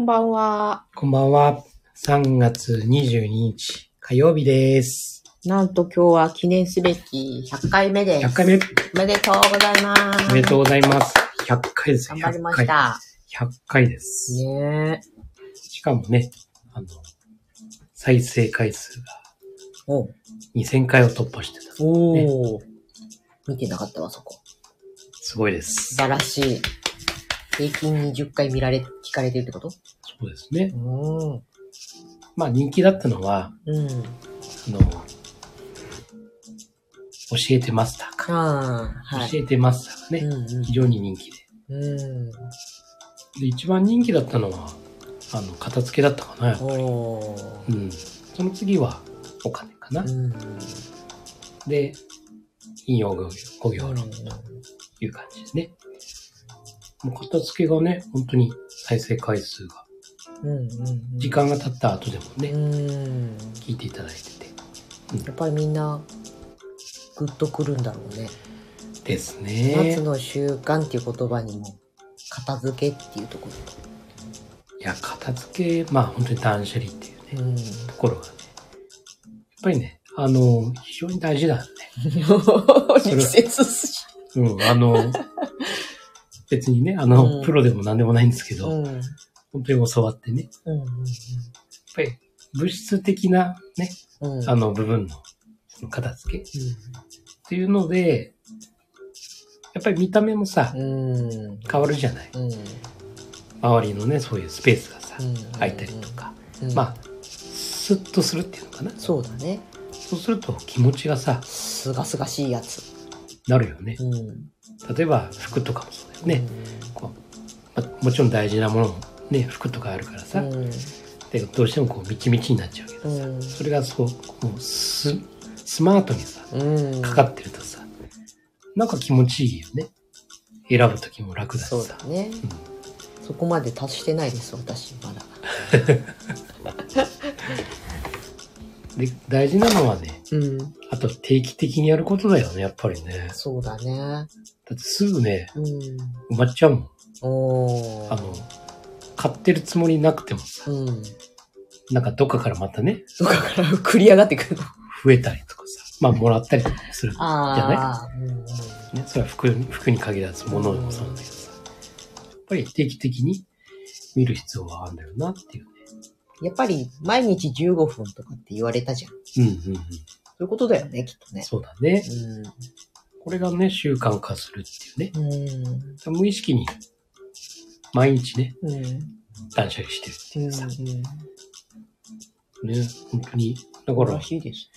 こんばんは。こんばんは。3月22日火曜日です。なんと今日は記念すべき100回目です。100回目。おめでとうございます。おめでとうございます。100回ですよ。頑張りま100回。した。100回です。ねしかもね、あの、再生回数がお2000回を突破してた。おー。見てなかったわ、そこ。すごいです素。晴らしい。平均20回見られ、聞かれてるってこと？そうですね。うん。まあ人気だったのは、うん。あの、教えてマスターか。はい。教えてマスターがね、うん非常に人気で。うん。うん。で、一番人気だったのは、あの、片付けだったかな、やっぱり。うん。その次は、お金かな。うん。で、引用語語行うん論という感じですね。もう片付けがね、本当に再生回数が、うん。うん。時間が経った後でもね、うん。聞いていただいてて。やっぱりみんな、グッとくるんだろうね。です夏ね。の習慣っていう言葉にも、片付けっていうとこいや、片付け、まあ本当に断捨離っていうね、ろ。うん。ところがね、やっぱりね、あの、非常に大事だよね。力説し。うん、あの、別にね、あの、うんプロでも何でもないんですけど、うん。うん。本当に教わってね、やっうん。ぱり物質的なね、うん。あの部分のその片付けっていうので、やっぱり見た目もさ、うん。変わるじゃない。うん。周りのね、そういうスペースがさ、うん空いたりとか。うん。まあ、スッとするっていうのかな。そうだね。そうすると気持ちがさ、すがすがしいやつ。なるよね。うん。例えば服とかもそうね。こうまあ、もちろん大事なものもね、服とかあるからさ、うん。でどうしてもこう、みちみちになっちゃうけどさ、うんそれがそう、もうス、スマートにさ、うん。かかってるとさ、なんか気持ちいいよね。選ぶときも楽だしそうさだ。ね。そこまで達してないです、私、まだ。で、大事なのはね、うん。あと定期的にやることだよね、やっぱりね。そうだね。だってすぐね、うん。埋まっちゃうもん。おー。あの、買ってるつもりなくてもさ、うん。なんかどっかからまたね、そこから繰り上がってくるの。増えたりとかさ、まあもらったりとかするじゃああ。うんね。それは服に、服に限らず物でもそうなんだけどさ。やっぱり定期的に見る必要があるんだよなっていうね。やっぱり毎日15分とかって言われたじゃん。うんうんうん。そういうことだよね、きっとね。そうだね。うこれがね、習慣化するっていうね。ん。無意識に毎日ね、うん。うん。断捨離してるってうん。いうさ。うん。ね、本当に。だからら、しいです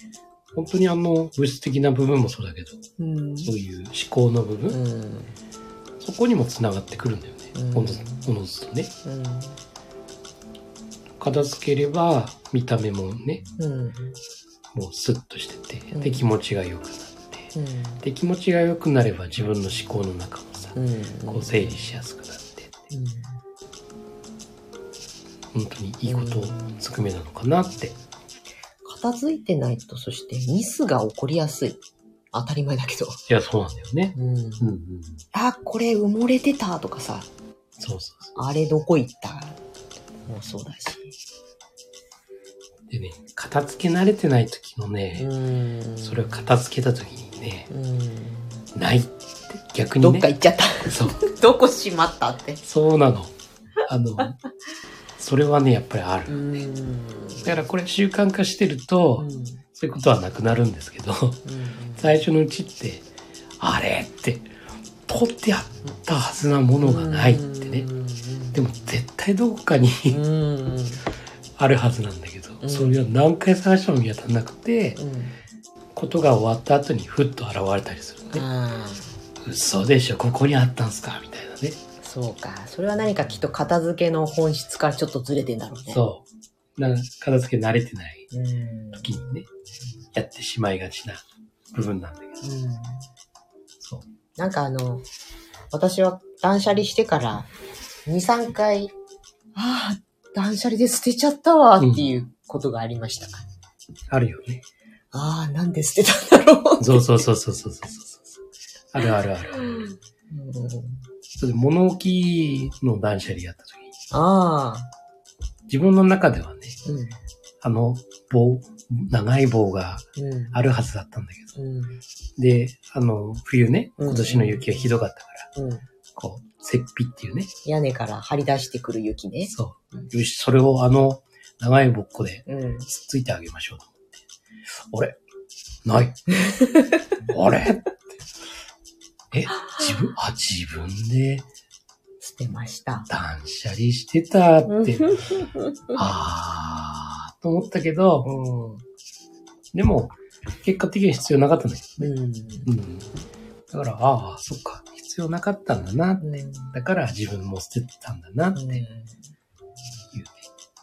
本当にあの、物質的な部分もそうだけど、ね。うん。そういう思考の部分、うん。そこにも繋がってくるんだよね。うんおのずおのずとね。うん。片付ければ、見た目もね、うん。もうスッとしてて、うんで、気持ちが良くなって、うん。で、気持ちが良くなれば自分の思考の中もさ、うん。こう整理しやすくなって、本当にいいことをつくめなのかなって。片付いてないと、そしてミスが起こりやすい。当たり前だけど。いや、そうなんだよね。うん。うんうん。あ、これ埋もれてたとかさ、そうそうそあれどこ行った？もうそうだし。う。でね、片付け慣れてない時のね、んそれを片付けた時にね、うん。ないって逆にね。どっか行っちゃった。そう。どこしまったって。そうなの。あの、それはね、やっぱりある。ん。だからこれ習慣化してると、そういうことはなくなるんですけど、最初のうちって、あれって、取ってあったはずなものがないってね。でも絶対どこかにうん。あるはずなんだけど、うんそれは何回探しても見当たらなくて、うん。ことが終わった後にふっと現れたりするのね。ああ。嘘でしょ、ここにあったんすかみたいなね。そうか。それは何かきっと片付けの本質からちょっとずれてんだろうね。そう。な片付け慣れてないう。うん。時にね、やってしまいがちな部分なんだけど。そう。なんかあの、私は断捨離してから、2、3回、ああ、断捨離で捨てちゃったわっていうことがありました。あるよね。ああ、なんで捨てたんだろう。そうそうそうそうそうそうそう。あるあるある。うんそれで物置の断捨離やった時に、ああ、自分の中ではね、うん。あの棒、長い棒がうん。あるはずだったんだけど。うん。で、あの、冬ね、うん今年の雪がひどかったから、うん。こう、雪庇っていうね。屋根から張り出してくる雪ね。そう。よし、それをあの、長いぼっこでうん。つっついてあげましょうと思って。あれ？ない。あれ？え、自分、あ、自分で捨てました。断捨離してたって、あー、と思ったけど、うん。でも、結果的には必要なかったんだけうん。ど、うん。だから、ああ、そっか、必要なかったんだな。だから自分も捨ててたんだなっていうね。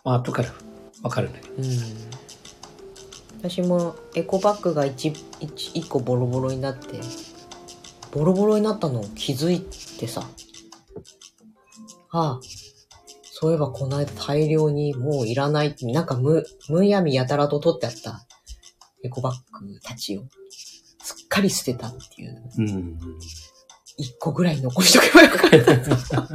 まあ、後からわかるんだけど。うん。私もエコバッグが一一一個ボロボロになって、ボロボロになったのを気づいてさ、ああ、そういえばこの間大量にもういらないって、なんかむ、むやみやたらと取ってあったエコバッグたちをすっかり捨てたっていう、うん。一個ぐらい残しとけばよかった。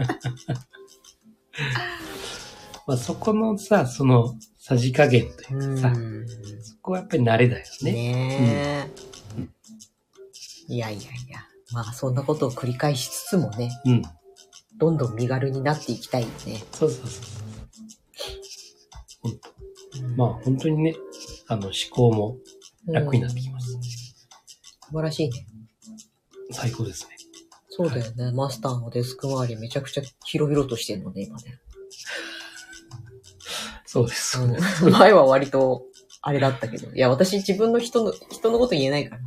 まあ、そこのさ、その、さじ加減というかさ、うんそこはやっぱり慣れだよね。ねえ、うんいやいやいや。まあそんなことを繰り返しつつもね、うん。どんどん身軽になっていきたいよね。そうそうそうそう。本当まあ、本当にね、あの、思考も楽になってきますうん素晴らしいね。最高ですね。そうだよね。マスターのデスク周りめちゃくちゃ広々としてるのね、今ね。そうです。そうですうん前は割と、あれだったけど。いや、私自分の人の、人のこと言えないから。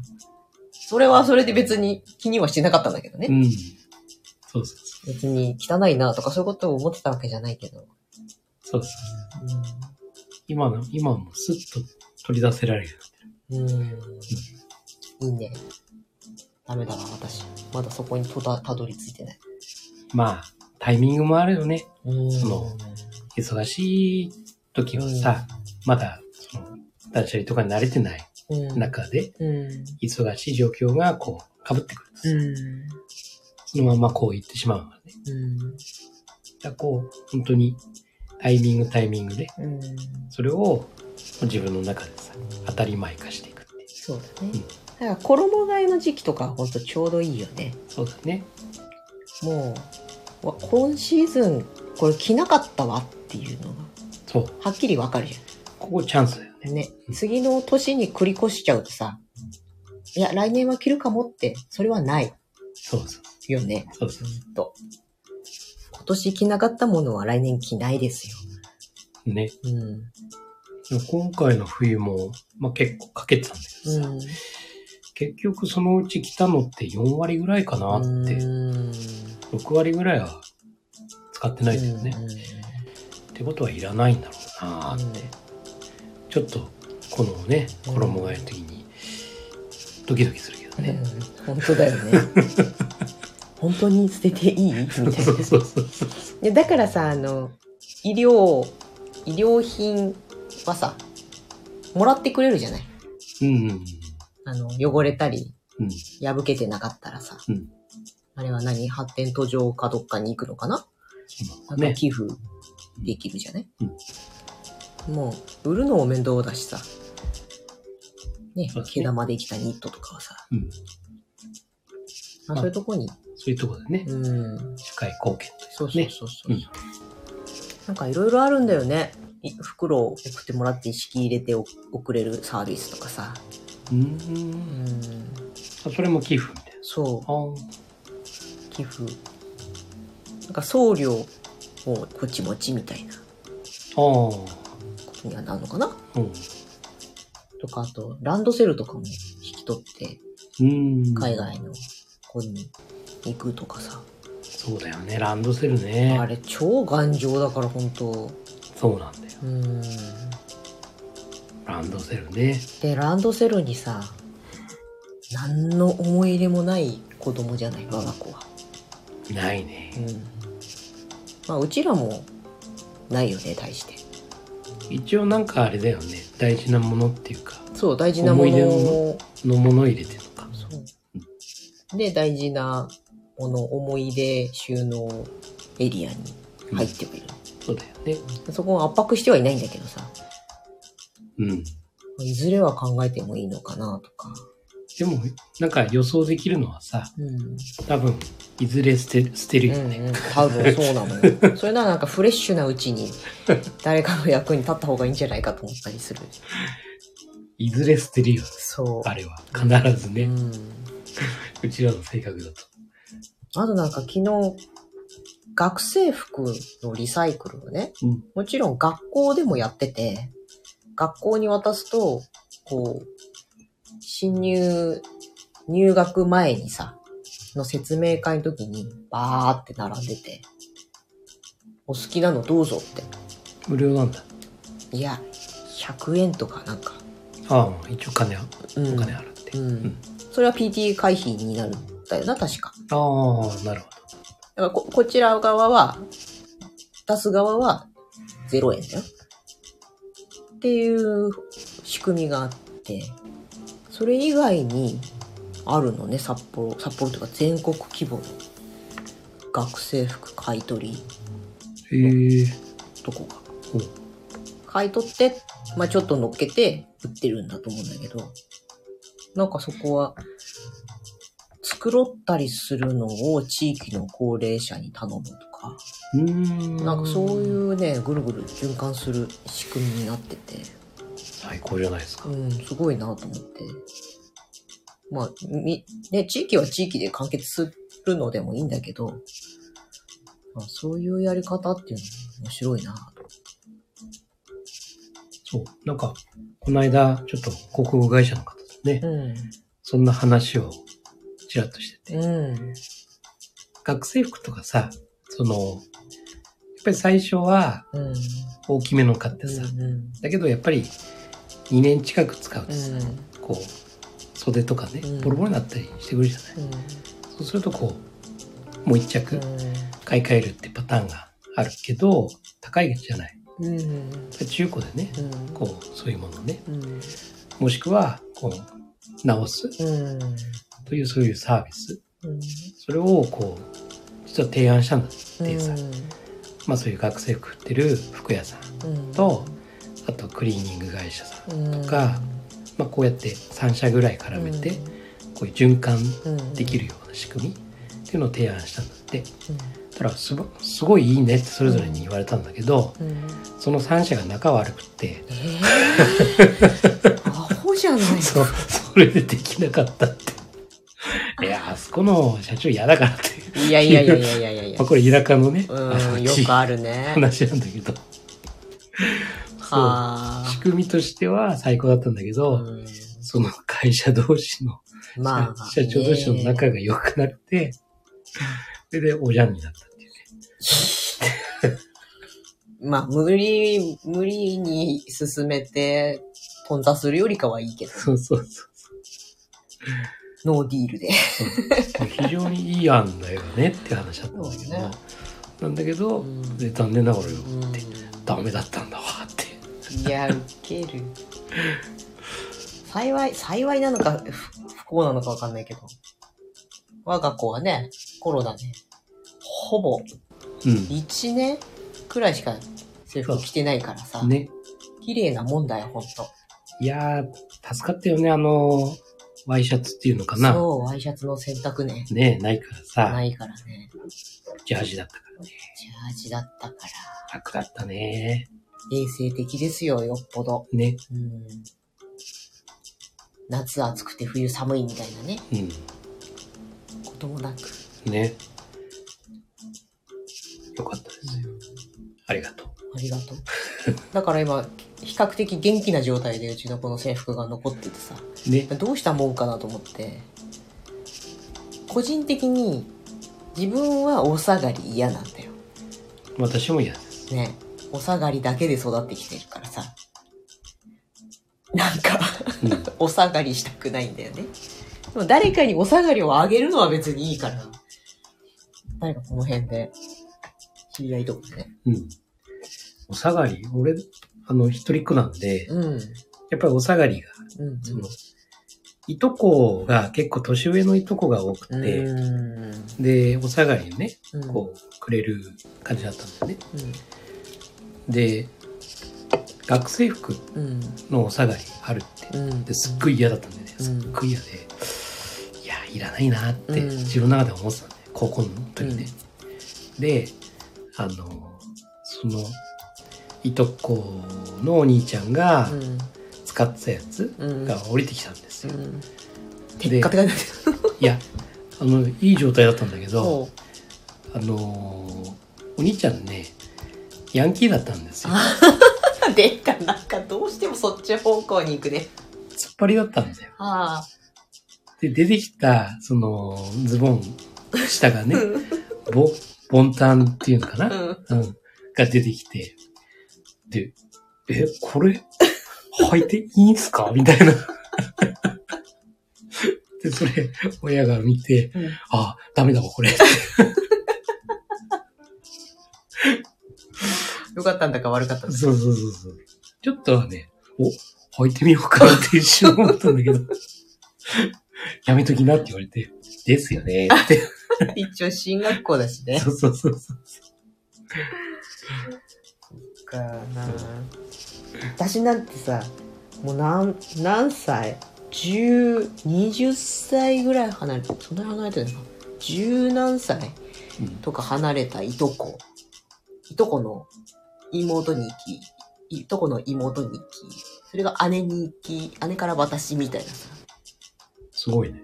それはそれで別に気にはしてなかったんだけどね。うん。そうそうそ別に汚いなとかそういうことを思ってたわけじゃないけど。う。そうそう。今の、今もスッと取り出せられる。うん。うん。いいね。ダメだわ、私。まだそこにとだたどり着いてない。まあ、タイミングもあるよね。うんその忙しい時はさ、まだ、その、断捨離とかに慣れてないうん。中で、うん。忙しい状況がこう、被ってくるんですよ。うん。そのままこう言ってしまうからね。うん。だこう、本当に、タイミングタイミングで、うん。それを自分の中でさ、当たり前化していくっていう。そうだね。うんだから衣替えの時期とかほんとちょうどいいよね。そうだね。もう、わ今シーズンこれ着なかったわっていうのが、そう。はっきりわかるじここチャンスだよね。ゃん。ねう。ん次の年に繰り越しちゃうとさ、いや、来年は着るかもって、それはないそうそう。よね。そうそう。ずっと。今年着なかったものは来年着ないですよ。ね。うん。今回の冬も、まあ結構かけてたんだけどさ、うん。結局そのうち来たのって4割ぐらいかなって、うん6割ぐらいは使ってないんだよね。うんってことはいらないんだろうなーって、ちょっとこのね、うん。衣替えの時にドキドキするけどうん。ね。本当だよね。本当に捨てていい？みたいな。だからさあの医療医療品はさもらってくれるじゃない？うんうんあの汚れたりうん。破けてなかったらさ、うん。あれは何？発展途上かどっかに行くのかな？なんかね。寄付できるじゃない、もう売るのも面倒だしさね毛玉できたニットとかはさ、うん。まあ、そういうとこにそういうところでね、うん社会貢献とそうそうねそうそう、うんなんかいろいろあるんだよね。い袋を送ってもらって式入れてお送れるサービスとかさ。う。う。うんん。それも寄付みたいな。そう、寄付。なんか送料をこっち持ちみたいなあことにはなるのかな？ー。うん。とか、あと、ランドセルとかも引き取ってうん。海外の子に行くとかさ。そうだよね、ランドセルねあ。れ超頑丈だから本当そうなんだよ。うん。ランドセルね。で、ランドセルにさ、何の思い入れもない子供じゃない、我が子は。ないね。うん。まあ、うちらも、ないよね、大して。一応なんかあれだよね、大事なものっていうか、そう、大事なもの思い出のもの入れてるのか。そう。で、大事なもの、思い出収納エリアに入ってはいる。そうだよね。そこを圧迫してはいないんだけどさ、うん。いずれは考えてもいいのかなとか。でも、なんか予想できるのはさ、うん。多分、いずれ捨て、捨てるよね。うんうん、多分そうなのよ。それならなんかフレッシュなうちに誰かの役に立った方がいいんじゃないかと思ったりする。いずれ捨てるよね。そう。あれは。必ずね。うん。うちらの性格だと。あとなんか昨日、学生服のリサイクルをね、うんもちろん学校でもやってて、学校に渡すと、こう、新入、入学前にさ、の説明会の時にバーって並んでて、お好きなのどうぞって。無料なんだ。いや、100円とかなんか。ああ、一応金は、うんお金払って。うん。んそれは PTA 回避になるんだよな、確か。ああ、なるほだからこ、こちら側は、出す側は0円だよ。っていう仕組みがあって、それ以外にあるのね、札幌、札幌というか全国規模の学生服買い取りど。へえ。とこが。買い取って、まあちょっと乗っけて売ってるんだと思うんだけど、なんかそこは、繕ったりするのを地域の高齢者に頼むとか、うーん。なんかそういうね、ぐるぐる循環する仕組みになってて、最高じゃないですか。うん、すごいなと思って。まあ、み、ね、地域は地域で完結するのでもいいんだけど、まあ、そういうやり方っていうのも面白いなと。そう。なんか、この間、ちょっと広告会社の方とね、うそんな話をちらっとしてて、ん。うん。学生服とかさ、その、やっぱり最初はうん。大きめの買ってさ、うん。だけどやっぱり2年近く使うとさ、うん。こう、袖とかねうん、ボロボロになったりしてくるじゃない。そうするとこう、もう一着買い替えるってパターンがあるけど、高いじゃない。うん。うん。中古でね、うん。こう、そういうものをね、うん。もしくは、こう、直すうん。というそういうサービス。うん。それをこう、実は提案したんだってさ、まあそういう学生服売ってる服屋さんうん。と、あとクリーニング会社さん、うん、とかまあこうやって3社ぐらい絡めて、こういう循環できるような仕組みっていうのを提案したんだって。だからすごすごいいいねってそれぞれに言われたんだけど、うん。うん。その3社が仲悪くって、えー、アホじゃないそう、それでできなかったって。いや、あそこの社長嫌だからって。いやいやいやいやいやいやいや まあ。これ田舎のね、うん、よくあるね。話なんだけど。そう。は仕組みとしては最高だったんだけあ。ど、うんその会社同士の、まあ、社長同士の仲が良くなって、それでおじゃんになったっていうね。まあ、無理、無理に進めて、頓挫するよりかはいいけど、そうそうそうノーディールで。非常にいい案だよねって話だったんだけど、ねなんだけど、うんで残念ながらようんって、ダメだったんだわ。いや、ウケる。幸い、幸いなのか、不不幸なのかわかんないけど。我が子はね、コロナで、ほぼうん。1年くらいしか制服着てないからさ、ね。綺麗なもんだよ、ほんと。いやー、助かったよね、あの、ワイシャツっていうのかな。そう、ワイシャツの洗濯ね。ねないからさ、ないからね。ジャージだったからね。ジャージだったから。楽だったね。衛生的ですよ、よっぽど。ね。うん。夏暑くて冬寒いみたいなね、うこともなく。ん。ね。よかったですよ。ありがとう。ありがとう。だから今、比較的元気な状態でうちのこの制服が残っててさ、ね。どうしたもんかなと思って、個人的に自分はお下がり嫌なんだよ。私も嫌です。ね。お下がりだけで育ってきてるからさ。なんか、うん。お下がりしたくないんだよね。でも誰かにお下がりをあげるのは別にいいから。誰かこの辺で、知り合いとかでね。うん。お下がり、俺、あの、一人っ子なんで、うん。やっぱりお下がりが、うん。その、いとこが結構年上のいとこが多くうん。て、うん。で、お下がりをね、うん。こう、くれる感じだったんだよね。で学生服うん。のお下がりあるってうん。ですっごい嫌だったんでね。うん。すっごい嫌で、いやいらないなってうん。自分の中で思ってたんで高校の時ね、であのそのいとこのお兄ちゃんがうん。使ってたやつうん。が降りてきたんですよ、うん。テッカテカになっていやあのいい状態だったんだけるどそあのお兄ちゃんねヤンキーだったんですよ。う でかなんかどうしてもそっち方向に行くね。突っ張りだったんだよ。あで出てきたそのズボン下があねボボンタンっていうのかな、うん。うん、が出てきて、で、え、これ、履いていいんすか？みたいな。で、それ、親が見て、うん。あ、ダメだわ、これ。かったんだか悪かったんだか。そうそうそうそう。ちょっとはね、お、履いてみようかって一瞬思ったんだけど、やめときなって言われて、ですよね。って。一応進学校だしね。そうそうそう。そう。かな。私なんてさもう何何歳？10 20歳ぐらい離れてそんなに離れてないのか。十何歳？うん。とか離れたいとこ。いとこの妹に行きいとこの妹に行きそれが姉に行き姉から私みたいなさすごいね。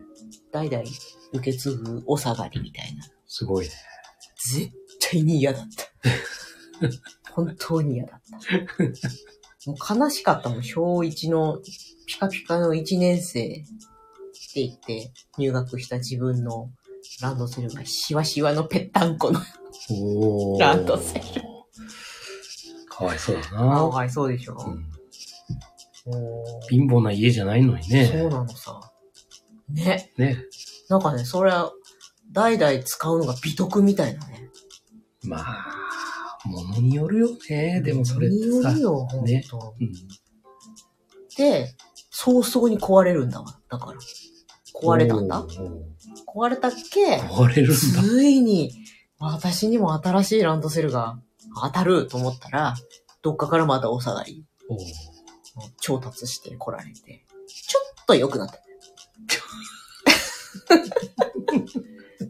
代々受け継ぐお下がりみたいなすごいね。絶対に嫌だった。本当に嫌だった。もう悲しかったもん。小1のピカピカの1年生って言って入学した自分のランドセルがシワシワのぺったんこの。ランドセル。かわいそうだかな。わいそうでしょ。貧乏な家じゃないのにそうね。なのさ。ね。ね。なんかね、それは代々使うのが美徳みたいなね。まあ、ものによるよね。でもそれってさ。によるよ、ほんねと。うん。で、早々に壊れるんだわ。だから。壊れたんだ壊れたっけ？壊れるんだ。ついに、私にも新しいランドセルが当たると思ったら、どっかからまたお下がり調達して来られて、ちょっと良くなった。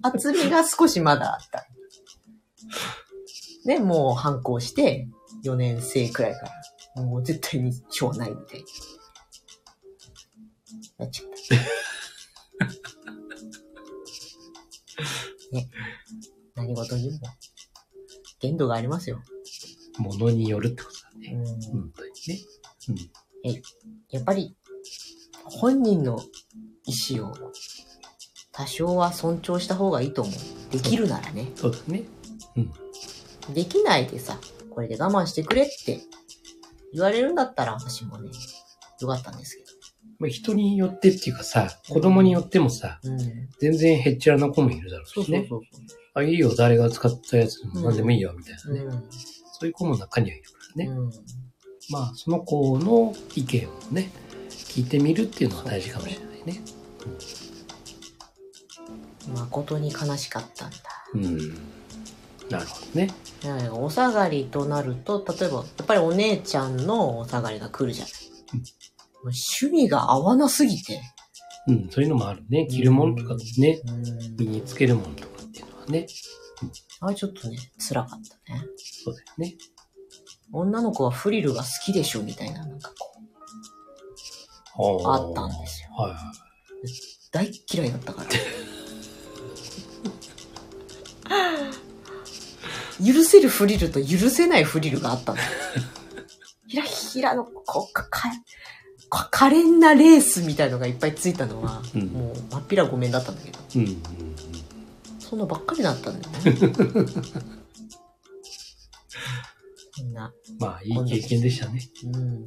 厚みが少しまだあった。で、もう反抗して、4年生くらいから、もう絶対にしょうがないみたいに。なっちゃった。ね。何事にも、限度がありますよ。ものによるってことだね。うん。本当にね。やっぱり、本人の意思を多少は尊重した方がいいと思う。できるならね。そうだね。できないでさ、これで我慢してくれって言われるんだったら私もね、よかったんですけまあ、人によってっていうかさ、子供によってもさ、ど。うん。全然へっちゃらな子もいるだろうしね。そうそうそうあ、いいよ、誰が使ったやつでも何でもいいよ、みたいな。ね。うん。そういう子も中にはいるからね。うん。まあ、その子の意見をね、聞いてみるっていうのは大事かもしれないね。誠に悲しかったんだ。うん。なるほどね。お下がりとなると、例えば、やっぱりお姉ちゃんのお下がりが来るじゃない。趣味が合わなすぎて。うん、そういうのもあるね。着るものとかね、うん身につけるものとかっていうのはね。あれちょっとね、辛かったね。そうだよね。女の子はフリルが好きでしょみたいな、なんかこう、ああったんですよ。はいはい。大っ嫌いだったから。許せるフリルと許せないフリルがあったんだよ。ひらひらの、こう、か、か、か可憐なレースみたいのがいっぱいついたのは、うんもう、まっぴらごめんだったんだけど、うんうんうん。そんなばっかりだったんだよね。みんな、まあ、いい経験でしたね。うん、うん。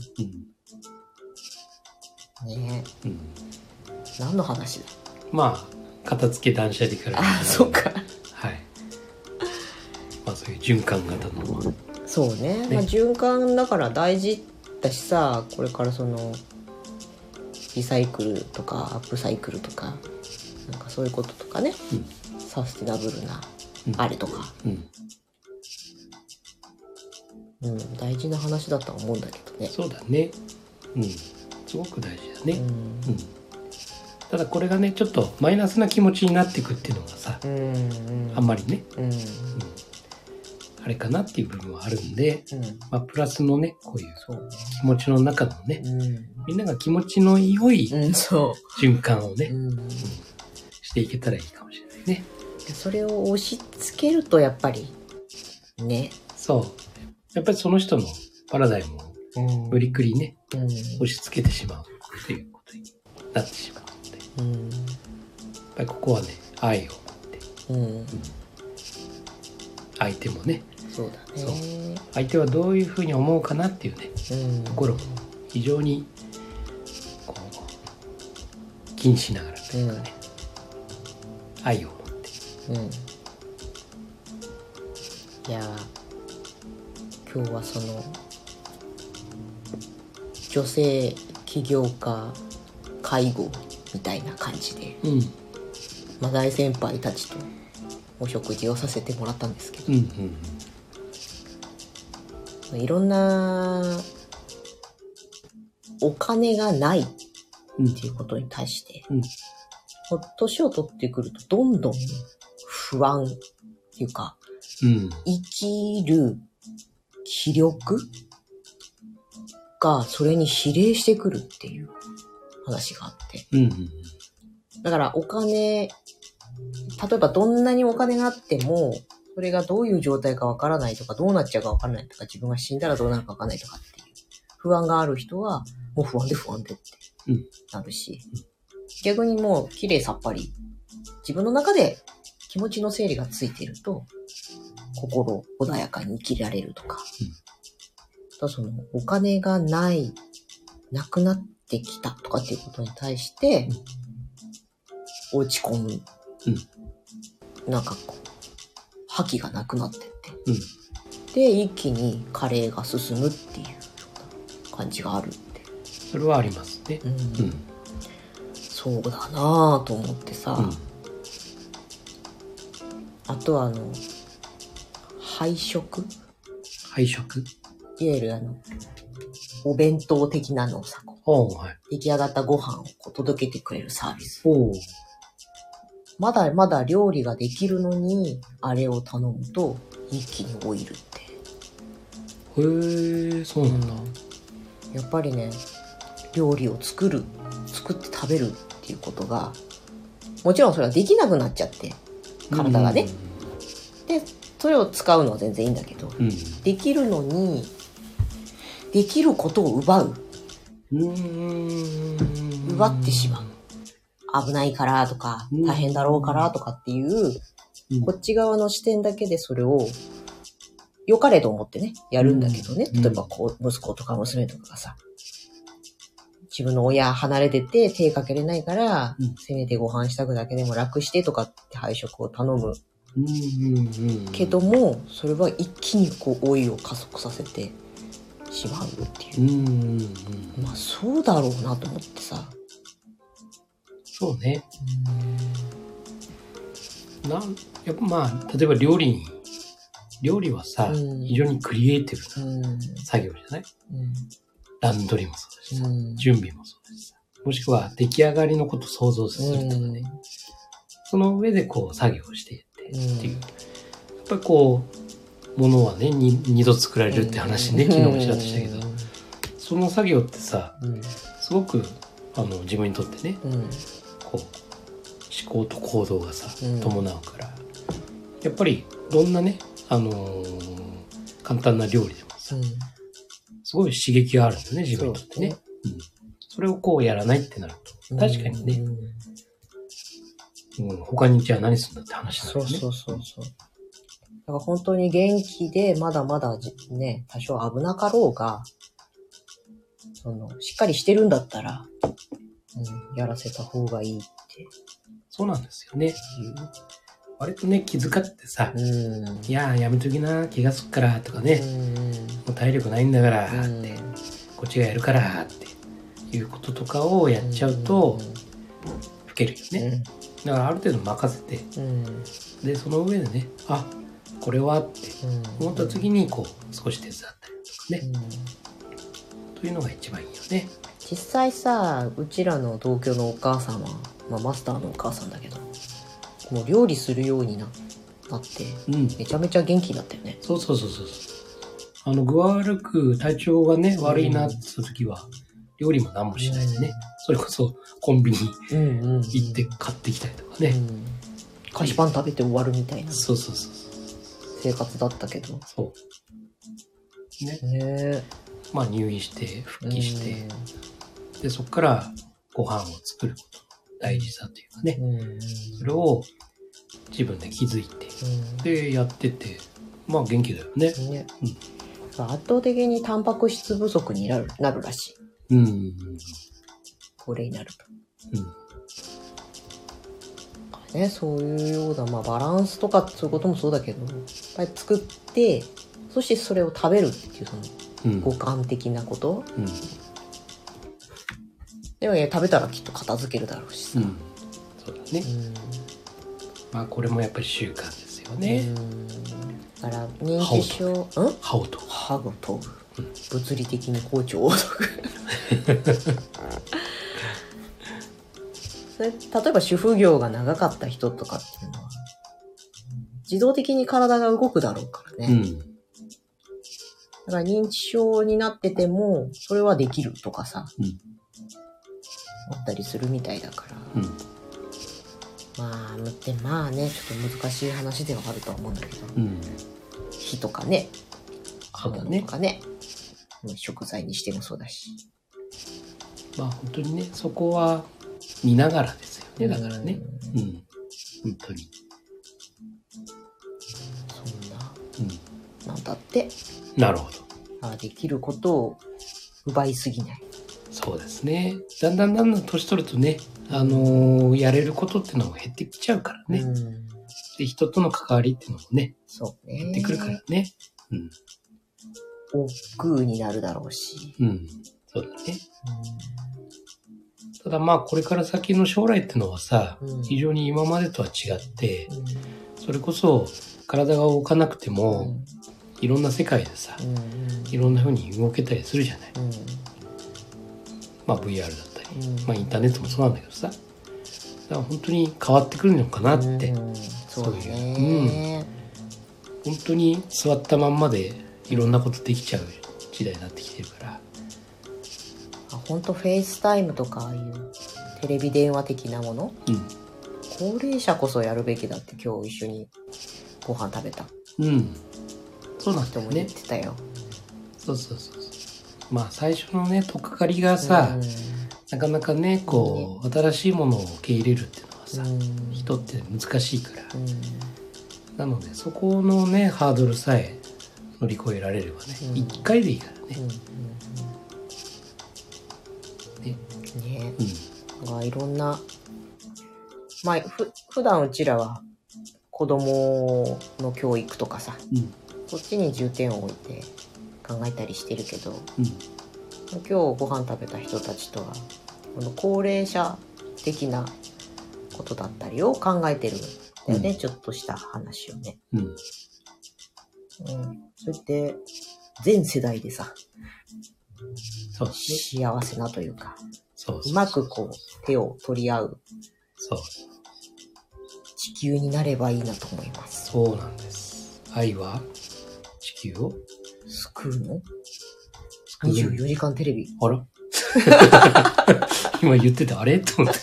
ねえ、うん。何の話だ？まあ、片付け断捨離から。ああ、そう。か。はい。まあ、そういう循環型の。そうねねまあ、循環だから大事だしさこれからそのリサイクルとかアップサイクルとかなんかそういうこととかね、うん。サステナブルなうん。あれとか。うん。うん、大事な話だとは思うんだけどね。そうだね。うん。すごく大事だね、ううん。んただこれがねちょっとマイナスな気持ちになっていくっていうのがさ、うんうん。あんまりね、うんあれかなっていう部分はあるんで、うん。まあ、プラスのねこういう。気持ちの中のねうん。みんなが気持ちの良い循環をう。ね、うん。していけたらいいかもしれないね。でそれを押し付けるとやっぱりね。そう。やっぱりその人のパラダイムをうん。無理くりねうん。押し付けてしまうということになってしまうので。やうん。っぱりここはね愛を持って。うん相手もね。そうだね。相手はどういうふうに思うかなっていうねうん。ところも非常にこう気にしながらというかね、愛を持って。うん。いやー今日はその女性起業家介護みたいな感じで、うん。まあ、大先輩たちとお食事をさせてもらったんですけど。うんうんいろんなお金がないっうんていうことに対して、うん。年を取ってくるとどんどん不安っていうか、うん。生きる気力がそれに比例してくるっていう話があって。うんうん。だからお金、例えばどんなにお金があっても、それがどういう状態かわからないとか、どうなっちゃうかわからないとか、自分が死んだらどうなるかわからないとかっていう不安がある人は、もう不安で不安でってうんなるし、逆にもう綺麗さっぱり、自分の中で気持ちの整理がついていると、心穏やかに生きられるとか、うんただそのお金がない、なくなってきたとかっていうことに対して、落ち込む。なんかこう、覇気がなくなってって。うん。で、一気にカレーが進むっていう感じがあるって。それはありますね。うん。うん。そうだなぁと思ってさ、うん。あとはあの、配食？配食？いわゆるあの、お弁当的なのをさ、はい。う出来上がったご飯をこう届けてくれるサービス。まだまだ料理ができるのに、あれを頼むと、一気にオイルって。へえそうなんだやっぱりね、料理を作る、作って食べるっていうことが、もちろんそれはできなくなっちゃって、体がね。で、それを使うのは全然いいんだけど、うんできるのに、できることを奪う。奪ってしまう。危ないからとかうん、大変だろうからとかっていう、うん。こっち側の視点だけでそれを、良かれと思ってね、やるんだけどね。うん。例えばこう、息子とか娘とかがさ、自分の親離れてて手かけれないから、うん。せめてご飯支度だけでも楽してとかって配食を頼む。けども、それは一気にこう老いを加速させてしまうっていう。う。んうんうん。まあそうだろうなと思ってさ。そうねなんやっぱまあ例えば料理に料理はさ、うん非常にクリエイティブうん。な作業じゃない？うん。段取りもそうだしさ、うん。準備もそうだしさもしくは出来上がりのことを想像するとかね、その上でこう作業していってうんっていう、やっぱりこうものはねに二度作られるって話ね、昨日もちらっとしたけど、その作業ってさうん。すごくあの自分にとってねうん。こう思考と行動がさうん。伴うから、やっぱりどんなね、あのー簡単な料理でもさうん。すごい刺激があるんだよね自分にとってね。うん、それをこうやらないってなると確かにね、うん。うん、他にじゃあ何するんだって話になるよね。そうそうそうそう。だから本当に元気で、まだまだじね、多少危なかろうが、その、しっかりしてるんだったら、うん、やらせた方がいいって。そうなんですよね。いう。割とね気遣ってさ、うん。いやーやめときな気がすっからとかね、もう体力ないんだからうん。って、こっちがやるからっていうこととかをやっちゃうと、老けるよね、だからある程度任せて。うん。でその上でねあこれはって思った時にこう少し手伝ったりとかね、というのが一番いいよね実際さうちらの同居のお母さんは、まあ、マスターのお母さんだけどもう料理するようにななってうん。めちゃめちゃ元気になったよね。そうそうそうそう。あの具合悪く体調がね悪いなって時は料理も何もしないでね、それこそコンビニうんうん行って買ってきたりとかね、うん。菓子パン食べて終わるみたいなそうそうそう生活だったけど。そう。ね。ね。まあ入院して復帰して、でそこからご飯を作ることの大事さというかね。それを自分で気づいてでやっててまあ元気だよね。うんね。うん。圧倒的にタンパク質不足になるなるらしい。うんうん。これになると。うん。ね、そういうような、まあ、バランスとかそういうこともそうだけどやっぱり作ってそしてそれを食べるっていうそのうん。五感的なことうんでもね食べたらきっと片付けるだろうしさ、うん。そうだね。まあこれもやっぱり習慣ですよね、うん。だから認知症うん？歯をと歯が研ぐ。物理的に好調を研ぐ。それ例えば主婦業が長かった人とかっていうのは自動的に体が動くだろうからね、うん。だから認知症になってても、それはできるとかさ、うんあったりするみたいだから。うん。まあ、でまあね、ちょっと難しい話ではあるとは思うんだけど、うん。火とかね、刃物とかね、食材にしてもそうだし。まあ本当にねそこは見ながらですよねだからね。うんうん。本当に。そんな、うん。なんだって、なるほど。あできることを奪いすぎない。そうですねだんだんだんだん年取るとねあのーやれることっていうのも減ってきちゃうからね、うん。で人との関わりっていうのもねそうね。減ってくるからねうん億劫になるだろうし。うんそうだねただまあこれから先の将来っていうのはさ、うん非常に今までとは違ってうん。それこそ体が動かなくてうも、ん。いろんな世界でさ、うん。いろんな風に動けたりするじゃない。うん。まあ VR だったり、うんまあインターネットもそうなんだけどさ。だから本当に変わってくるのかなって、うんそうだそうね。本当に座ったまんまでいろんなことできちゃう時代になってきてるから。あ本当フェイスタイムとかああいうテレビ電話的なもの？うん。高齢者こそやるべきだって今日一緒にご飯食べたうん。そうなんだよね。てたよ。そうそうそうそう。まあ最初のね、とっかかりがさ、うんなかなかね、こう、新しいものを受け入れるっていうのはさ、うん人って難しいから。うんなので、そこのね、ハードルさえ乗り越えられればね、うん一、回でいいからね。ねうんねうん。まあいろんなまあふ普段うちらは子供の教育とかさうん。そっちに重点を置いて考えたりしてるけどうん。今日ご飯食べた人たちとはこの高齢者的なことだったりを考えてるんだよね、うんちょっとした話をね。うん。うん。それって全世代でさそう。幸せなというかそうそううまくこう手を取り合うそう。地球になればいいなと思います。そうなんです。愛は地球を救うの？救う ?24 時間テレビ。あら？今言ってた？あれ？と思って。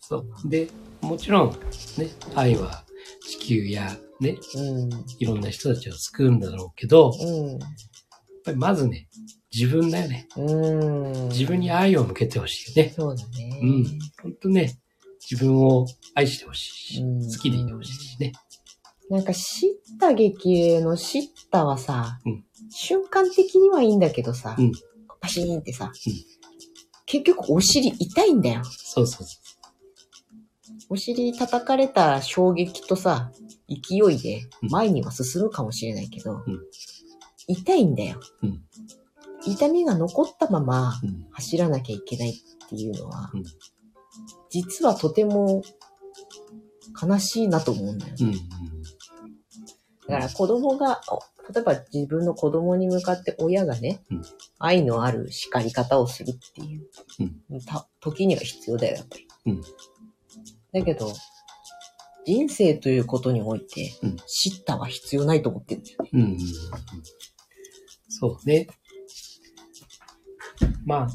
そう。で、もちろん、ね、愛は地球やね、うん。いろんな人たちを救うんだろうけど、やっうん。ぱりまずね、自分だよね。うん。自分に愛を向けてほしいよね。そうだね。うん。ほんとね、自分を愛してほしいし、うん好きでいてほしいしね。なんか、知った激励の知ったはさ、うん瞬間的にはいいんだけどさ、うんパシーンってさ、うん結局お尻痛いんだよ。そうそうそお尻叩かれた衝撃とさ、勢いでうん前には進むかもしれないけど、うん痛いんだよ。うん痛みが残ったまま。走らなきゃいけないっていうのは、うん実はとても悲しいなと思うんだよね。うん。うん。だから子供が、お例えば自分の子供に向かって親がね、うん愛のある叱り方をするっていう、た時には必要だよ、やっぱり。うんだけど、人生ということにおいて、うん叱咤は必要ないと思ってるんだよね。うん。うん。そうね。まあ、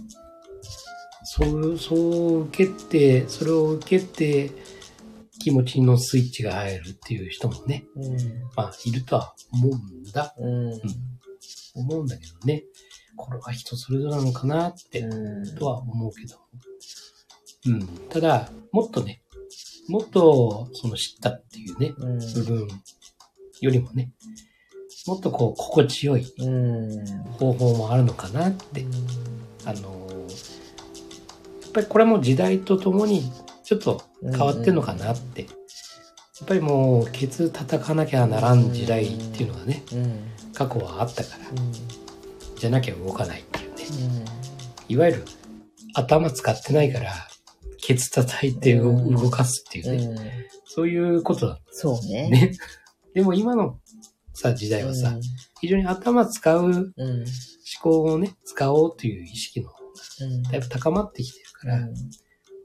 そう、そう受けて、それを受けて、気持ちのスイッチが入るっていう人もね、まあ、いるとは思うんだ、うん。思うんだけどね。これは人それぞれなのかなって、うん。とは思うけど。うん。ただ、もっとね、もっと、その知ったっていうね、うん。部分よりもね、もっとこう、心地よいうん。方法もあるのかなって、あのーやっぱりこれも時代とともにちょっと変わってんのかなって。やっぱりもう、ケツ叩かなきゃならん時代っていうのがね、うん。過去はあったから、うん。じゃなきゃ動かないっていうね。いわゆる頭使ってないから、ケツ叩いて動かすっていうね、うん。そういうことだそうね。ね。でも今のさ、時代はさ、非常に頭使う思。考をね、使おうという意識の。だいぶ高まってきてるから、うん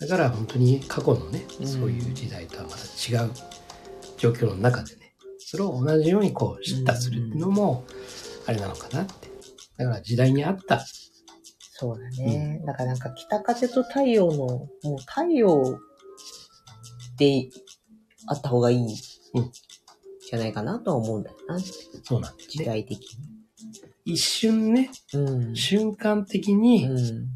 だから本当に過去のね、うんそういう時代とはまた違う状況の中でね、それを同じようにこう、知ったするっていうのも、あれなのかなって。だから時代に合った、そうだね。だからなんか北風と太陽の、もう太陽であった方がいい、うんじゃないかなとは思うんだよな。そうなんです時ね。代的に。一瞬ね、うん。瞬間的に、うん。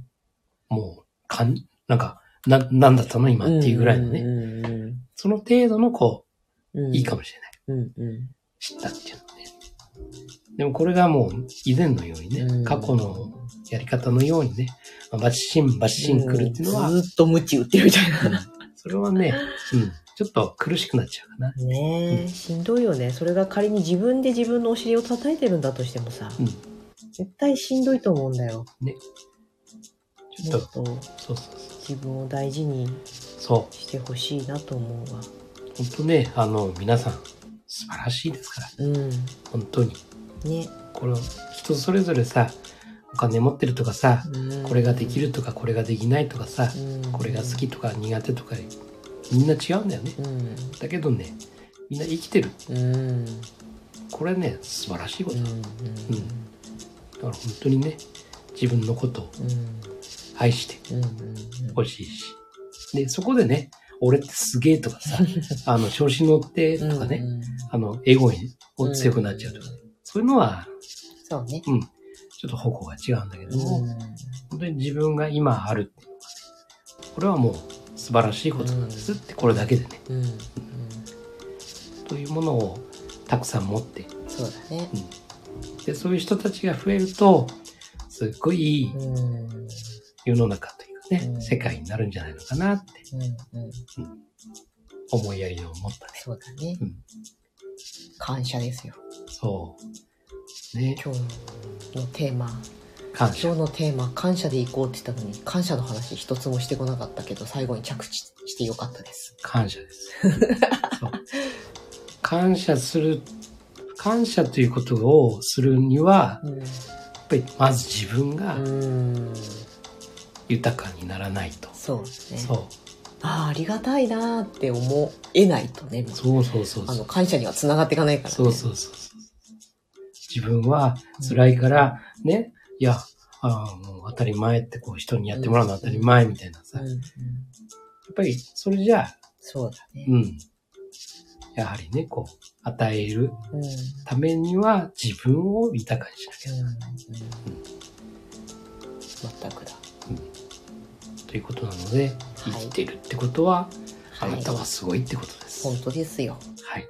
もう、かん、なんか、な、なんだったの？今っていうぐらいのね、うんうんその程度のこうん。う、いいかもしれない。うんうん。知ったっていうのね。でもこれがもう以前のようにね、うん過去のやり方のようにね、まあバチシンバチシン来るっていうのは、ずーっと無知打ってるみたいな。それはね、うん、ちょっと苦しくなっちゃうかな。ねえ、しんどいよね。それが仮に自分で自分のお尻を叩いてるんだとしてもさ、うん絶対しんどいと思うんだよ。ちょっと、もっとそうそうそう。自分を大事にそしてほしいなと思うわ。う。本当ね、あの、皆さん、素晴らしいですから。うん。本当に。ね。これ、人それぞれさ、お金持ってるとかさ、うんこれができるとか、これができないとかさ、うんこれが好きとか苦手とか、みんな違うんだよね。うん。だけどね、みんな生きてる。うん。これね、素晴らしいことうん。だ。だから本当にね、自分のことを愛してうん。うん。ほしいし。で、そこでね、俺ってすげえとかさ、あの、調子乗ってとかね、あの、エゴに強くなっちゃうとかね、そういうのは、そうね。うん、ちょっと方向が違うんだけども、うん。本当に自分が今あるっていうのがね、これはもう素晴らしいことなんですって、これだけでね、うん。というものをたくさん持って、そうだね。で、そういう人たちが増えると、すっごいいいうん。世の中というかね、うん世界になるんじゃないのかなってうん。うん。思いやりを持ったね。そうだねうん。感謝ですよ。そう。ね、今日のテーマ。感謝。今日のテーマ、感謝でいこうって言ったのに、感謝の話一つもしてこなかったけど、最後に着地してよかったです。感謝です。感謝する、感謝ということをするには、うん。やっぱりまず自分がうん。豊かにならないと。そそうね。う。ああ、ありがたいなーって思えないとね、そうそうそうあの、。感謝には繋がっていかないからね。そうそうそうそう。自分は辛いから、ね、いや、ああ、もう当たり前ってこう人にやってもらうの当たり前みたいなさ。やうん。うん。っぱりそれじゃあ、そうだね。うん。やはりね、こう、与えるうん。ためには自分を豊かにしなきゃうん。全くだ。ということなので、生きてるってことは、あなたはすごいってことです。本当ですよ。はい。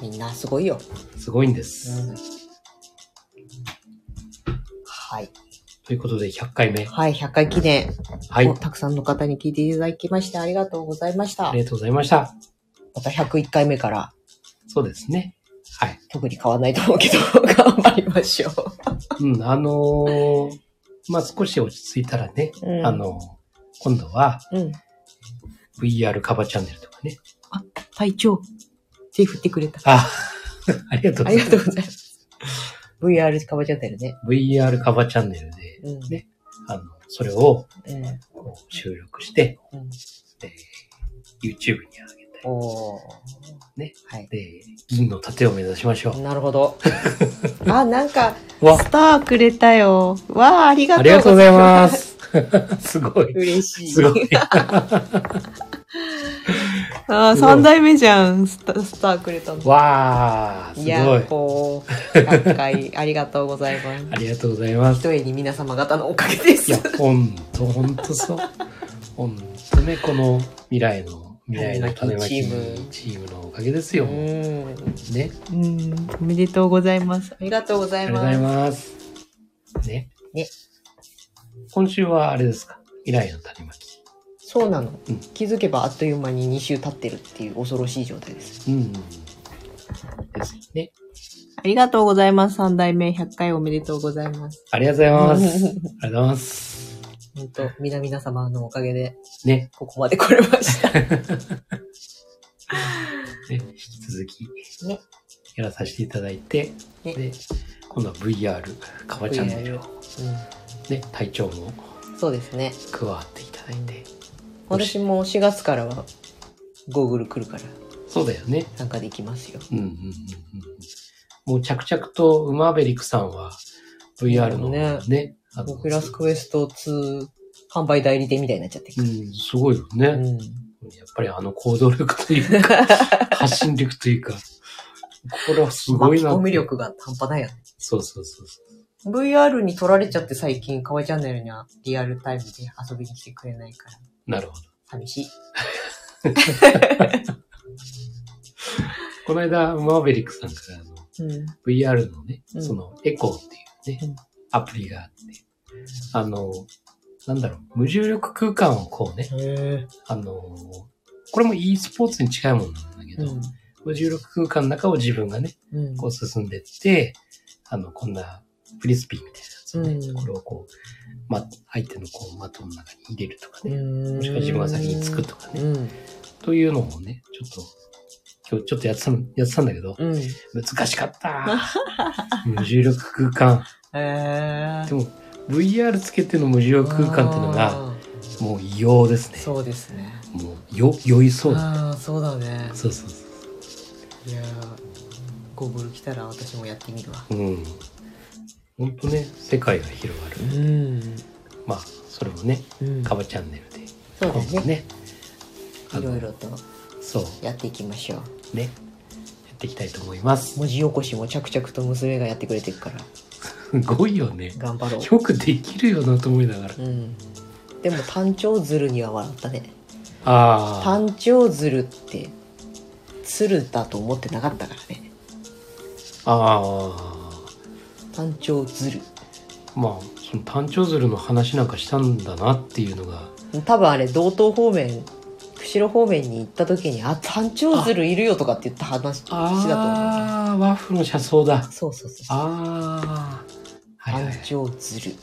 みんなすごいよ。すごいんです。うん。はい。ということで、100回目。はい、100回記念。はい。たくさんの方に聞いていただきましてありがとうございましたあり。がとうございました。また101回目からそうですね。はい。特に変わらないと思うけど、頑張りましょうん、あのーまあ、少し落ち着いたらね、うんあの今度はう。うん。VR カバチャンネルとかね。隊長。手振ってくれた。あ、ありがとうありがとうございます。VR かぼちゃってるね。VR カバチャンネルで、うん。ねあの、それをうん。こう収録して、うん。で、YouTube に上げたい。おー。ね。はい。で、銀の盾を目指しましょう。なるほど。あ、なんか、わ、スターくれたよ。わあ、ありがとうありがとうございます。すごい。嬉しい。すごい。ああ、三代目じゃん。スタスターくれたの。わー、すいやごい。こう、100回 ありがとうございます。ありがとうございます。一重に皆様方のおかげです。いや、ほんと、ほんとそう。ほんとね、この未来の、未来の種まきチームチームのおかげですうよ。ん。ね。うん。おめでとうございます。ありがとうございありがとうございます。ます。ね。ね。今週はあれですか？未来の種まき。そうなの、うん気づけばあっという間に2週経ってるっていう恐ろしい状態です。うん。ですよね。ありがとうございます。三代目100回おめでとうございます。ありがとうございます。ありがとうございます。本当皆々様のおかげで、ね。ここまで来れました。ね、引き続き、ねやらさせていただいて、ねで、今度は VR、カバチャンネルを、うね、隊長もん。そうですね。加わっていただいて。私も4月からは、ゴーグル来るからそうだよね。参加できますよ。うんうんうんうん。もう着々とウマーベリックさんは VR のね、ねオキュラスクエスト2販売代理店みたいになっちゃってるうん、すごいよね。うん。やっぱりあの行動力というか、発信力というか、これはすごいなって。巻き込み力が半端ないよね。そうそうそうそ VR に取られちゃって最近、かわいチャンネルにはリアルタイムで遊びに来てくれないから、う。なるほど。寂しい。この間、ウマーベリックさんからあのうん。VR のね、うんそのエコーっていうね、うんアプリがあって、あの、なんだろう、無重力空間をこうね、へあの、これも e スポーツに近いものなんだけど、無重力空間の中を自分がね、うん。こう進んでって、あの、こんなフリスピーみたいなやつをね、うんこれをこう、ま、相手のこう、的の中に入れるとかね、うん。もしくは自分が先につくとかね、うん。というのをね、ちょっと、今日ちょっとやってたの、やってたんだけど、うん。難しかった。無重力空間。へーでも、VR つけての無重力空間っていうのが、あもう異様ですね。ーそうですね。もう、よ、酔いそうだ。ああ、そうだね。そうそうそいやーゴーグル来たら私もやってみるわ。う。うん。ほんとね、世界が広がる。ん。まあ、それもね、うん。カバチャンネルで、そうだね。今度ね、いろいろとそう、やっていきましょう。ね、やっていきたいと思います。文字起こしも着々と娘がやってくれてるから、す ごいよね。頑張ろう。よくできるよなと思いながら。うん。でも単調ズルには笑ったね。ああ。単調ズルって、鶴だと思ってなかったからね。ああ。単調ズル。まあ、その単調鶴の話なんかしたんだなっていうのが、多分あれ、道東方面、釧路方面に行った時に、あ、単調ズルいるよとかって言った話だと思う。ああ、ワッフルの車窓だ。そうそうそう。ああ。はいはい単。調ズル。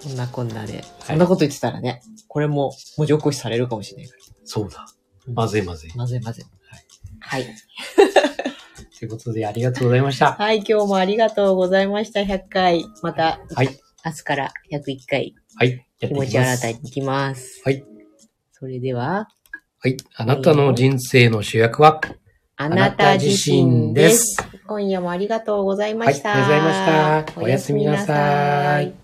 そんなこんなで、そんなこと言ってたらね、これも文字起こしされるかもしれないかそうだ。ら。まずいまずい。まぜまぜ。はい。ということで、ありがとうございました。はい、今日もありがとうございました。100回。また、はい。明日から101回、はい。気持ち。新たに行きます。はい。それでは、はい。あなたの人生の主役は、あなた自身です。今夜もありがとうございました。はいありがとうございましたおやすみなさい。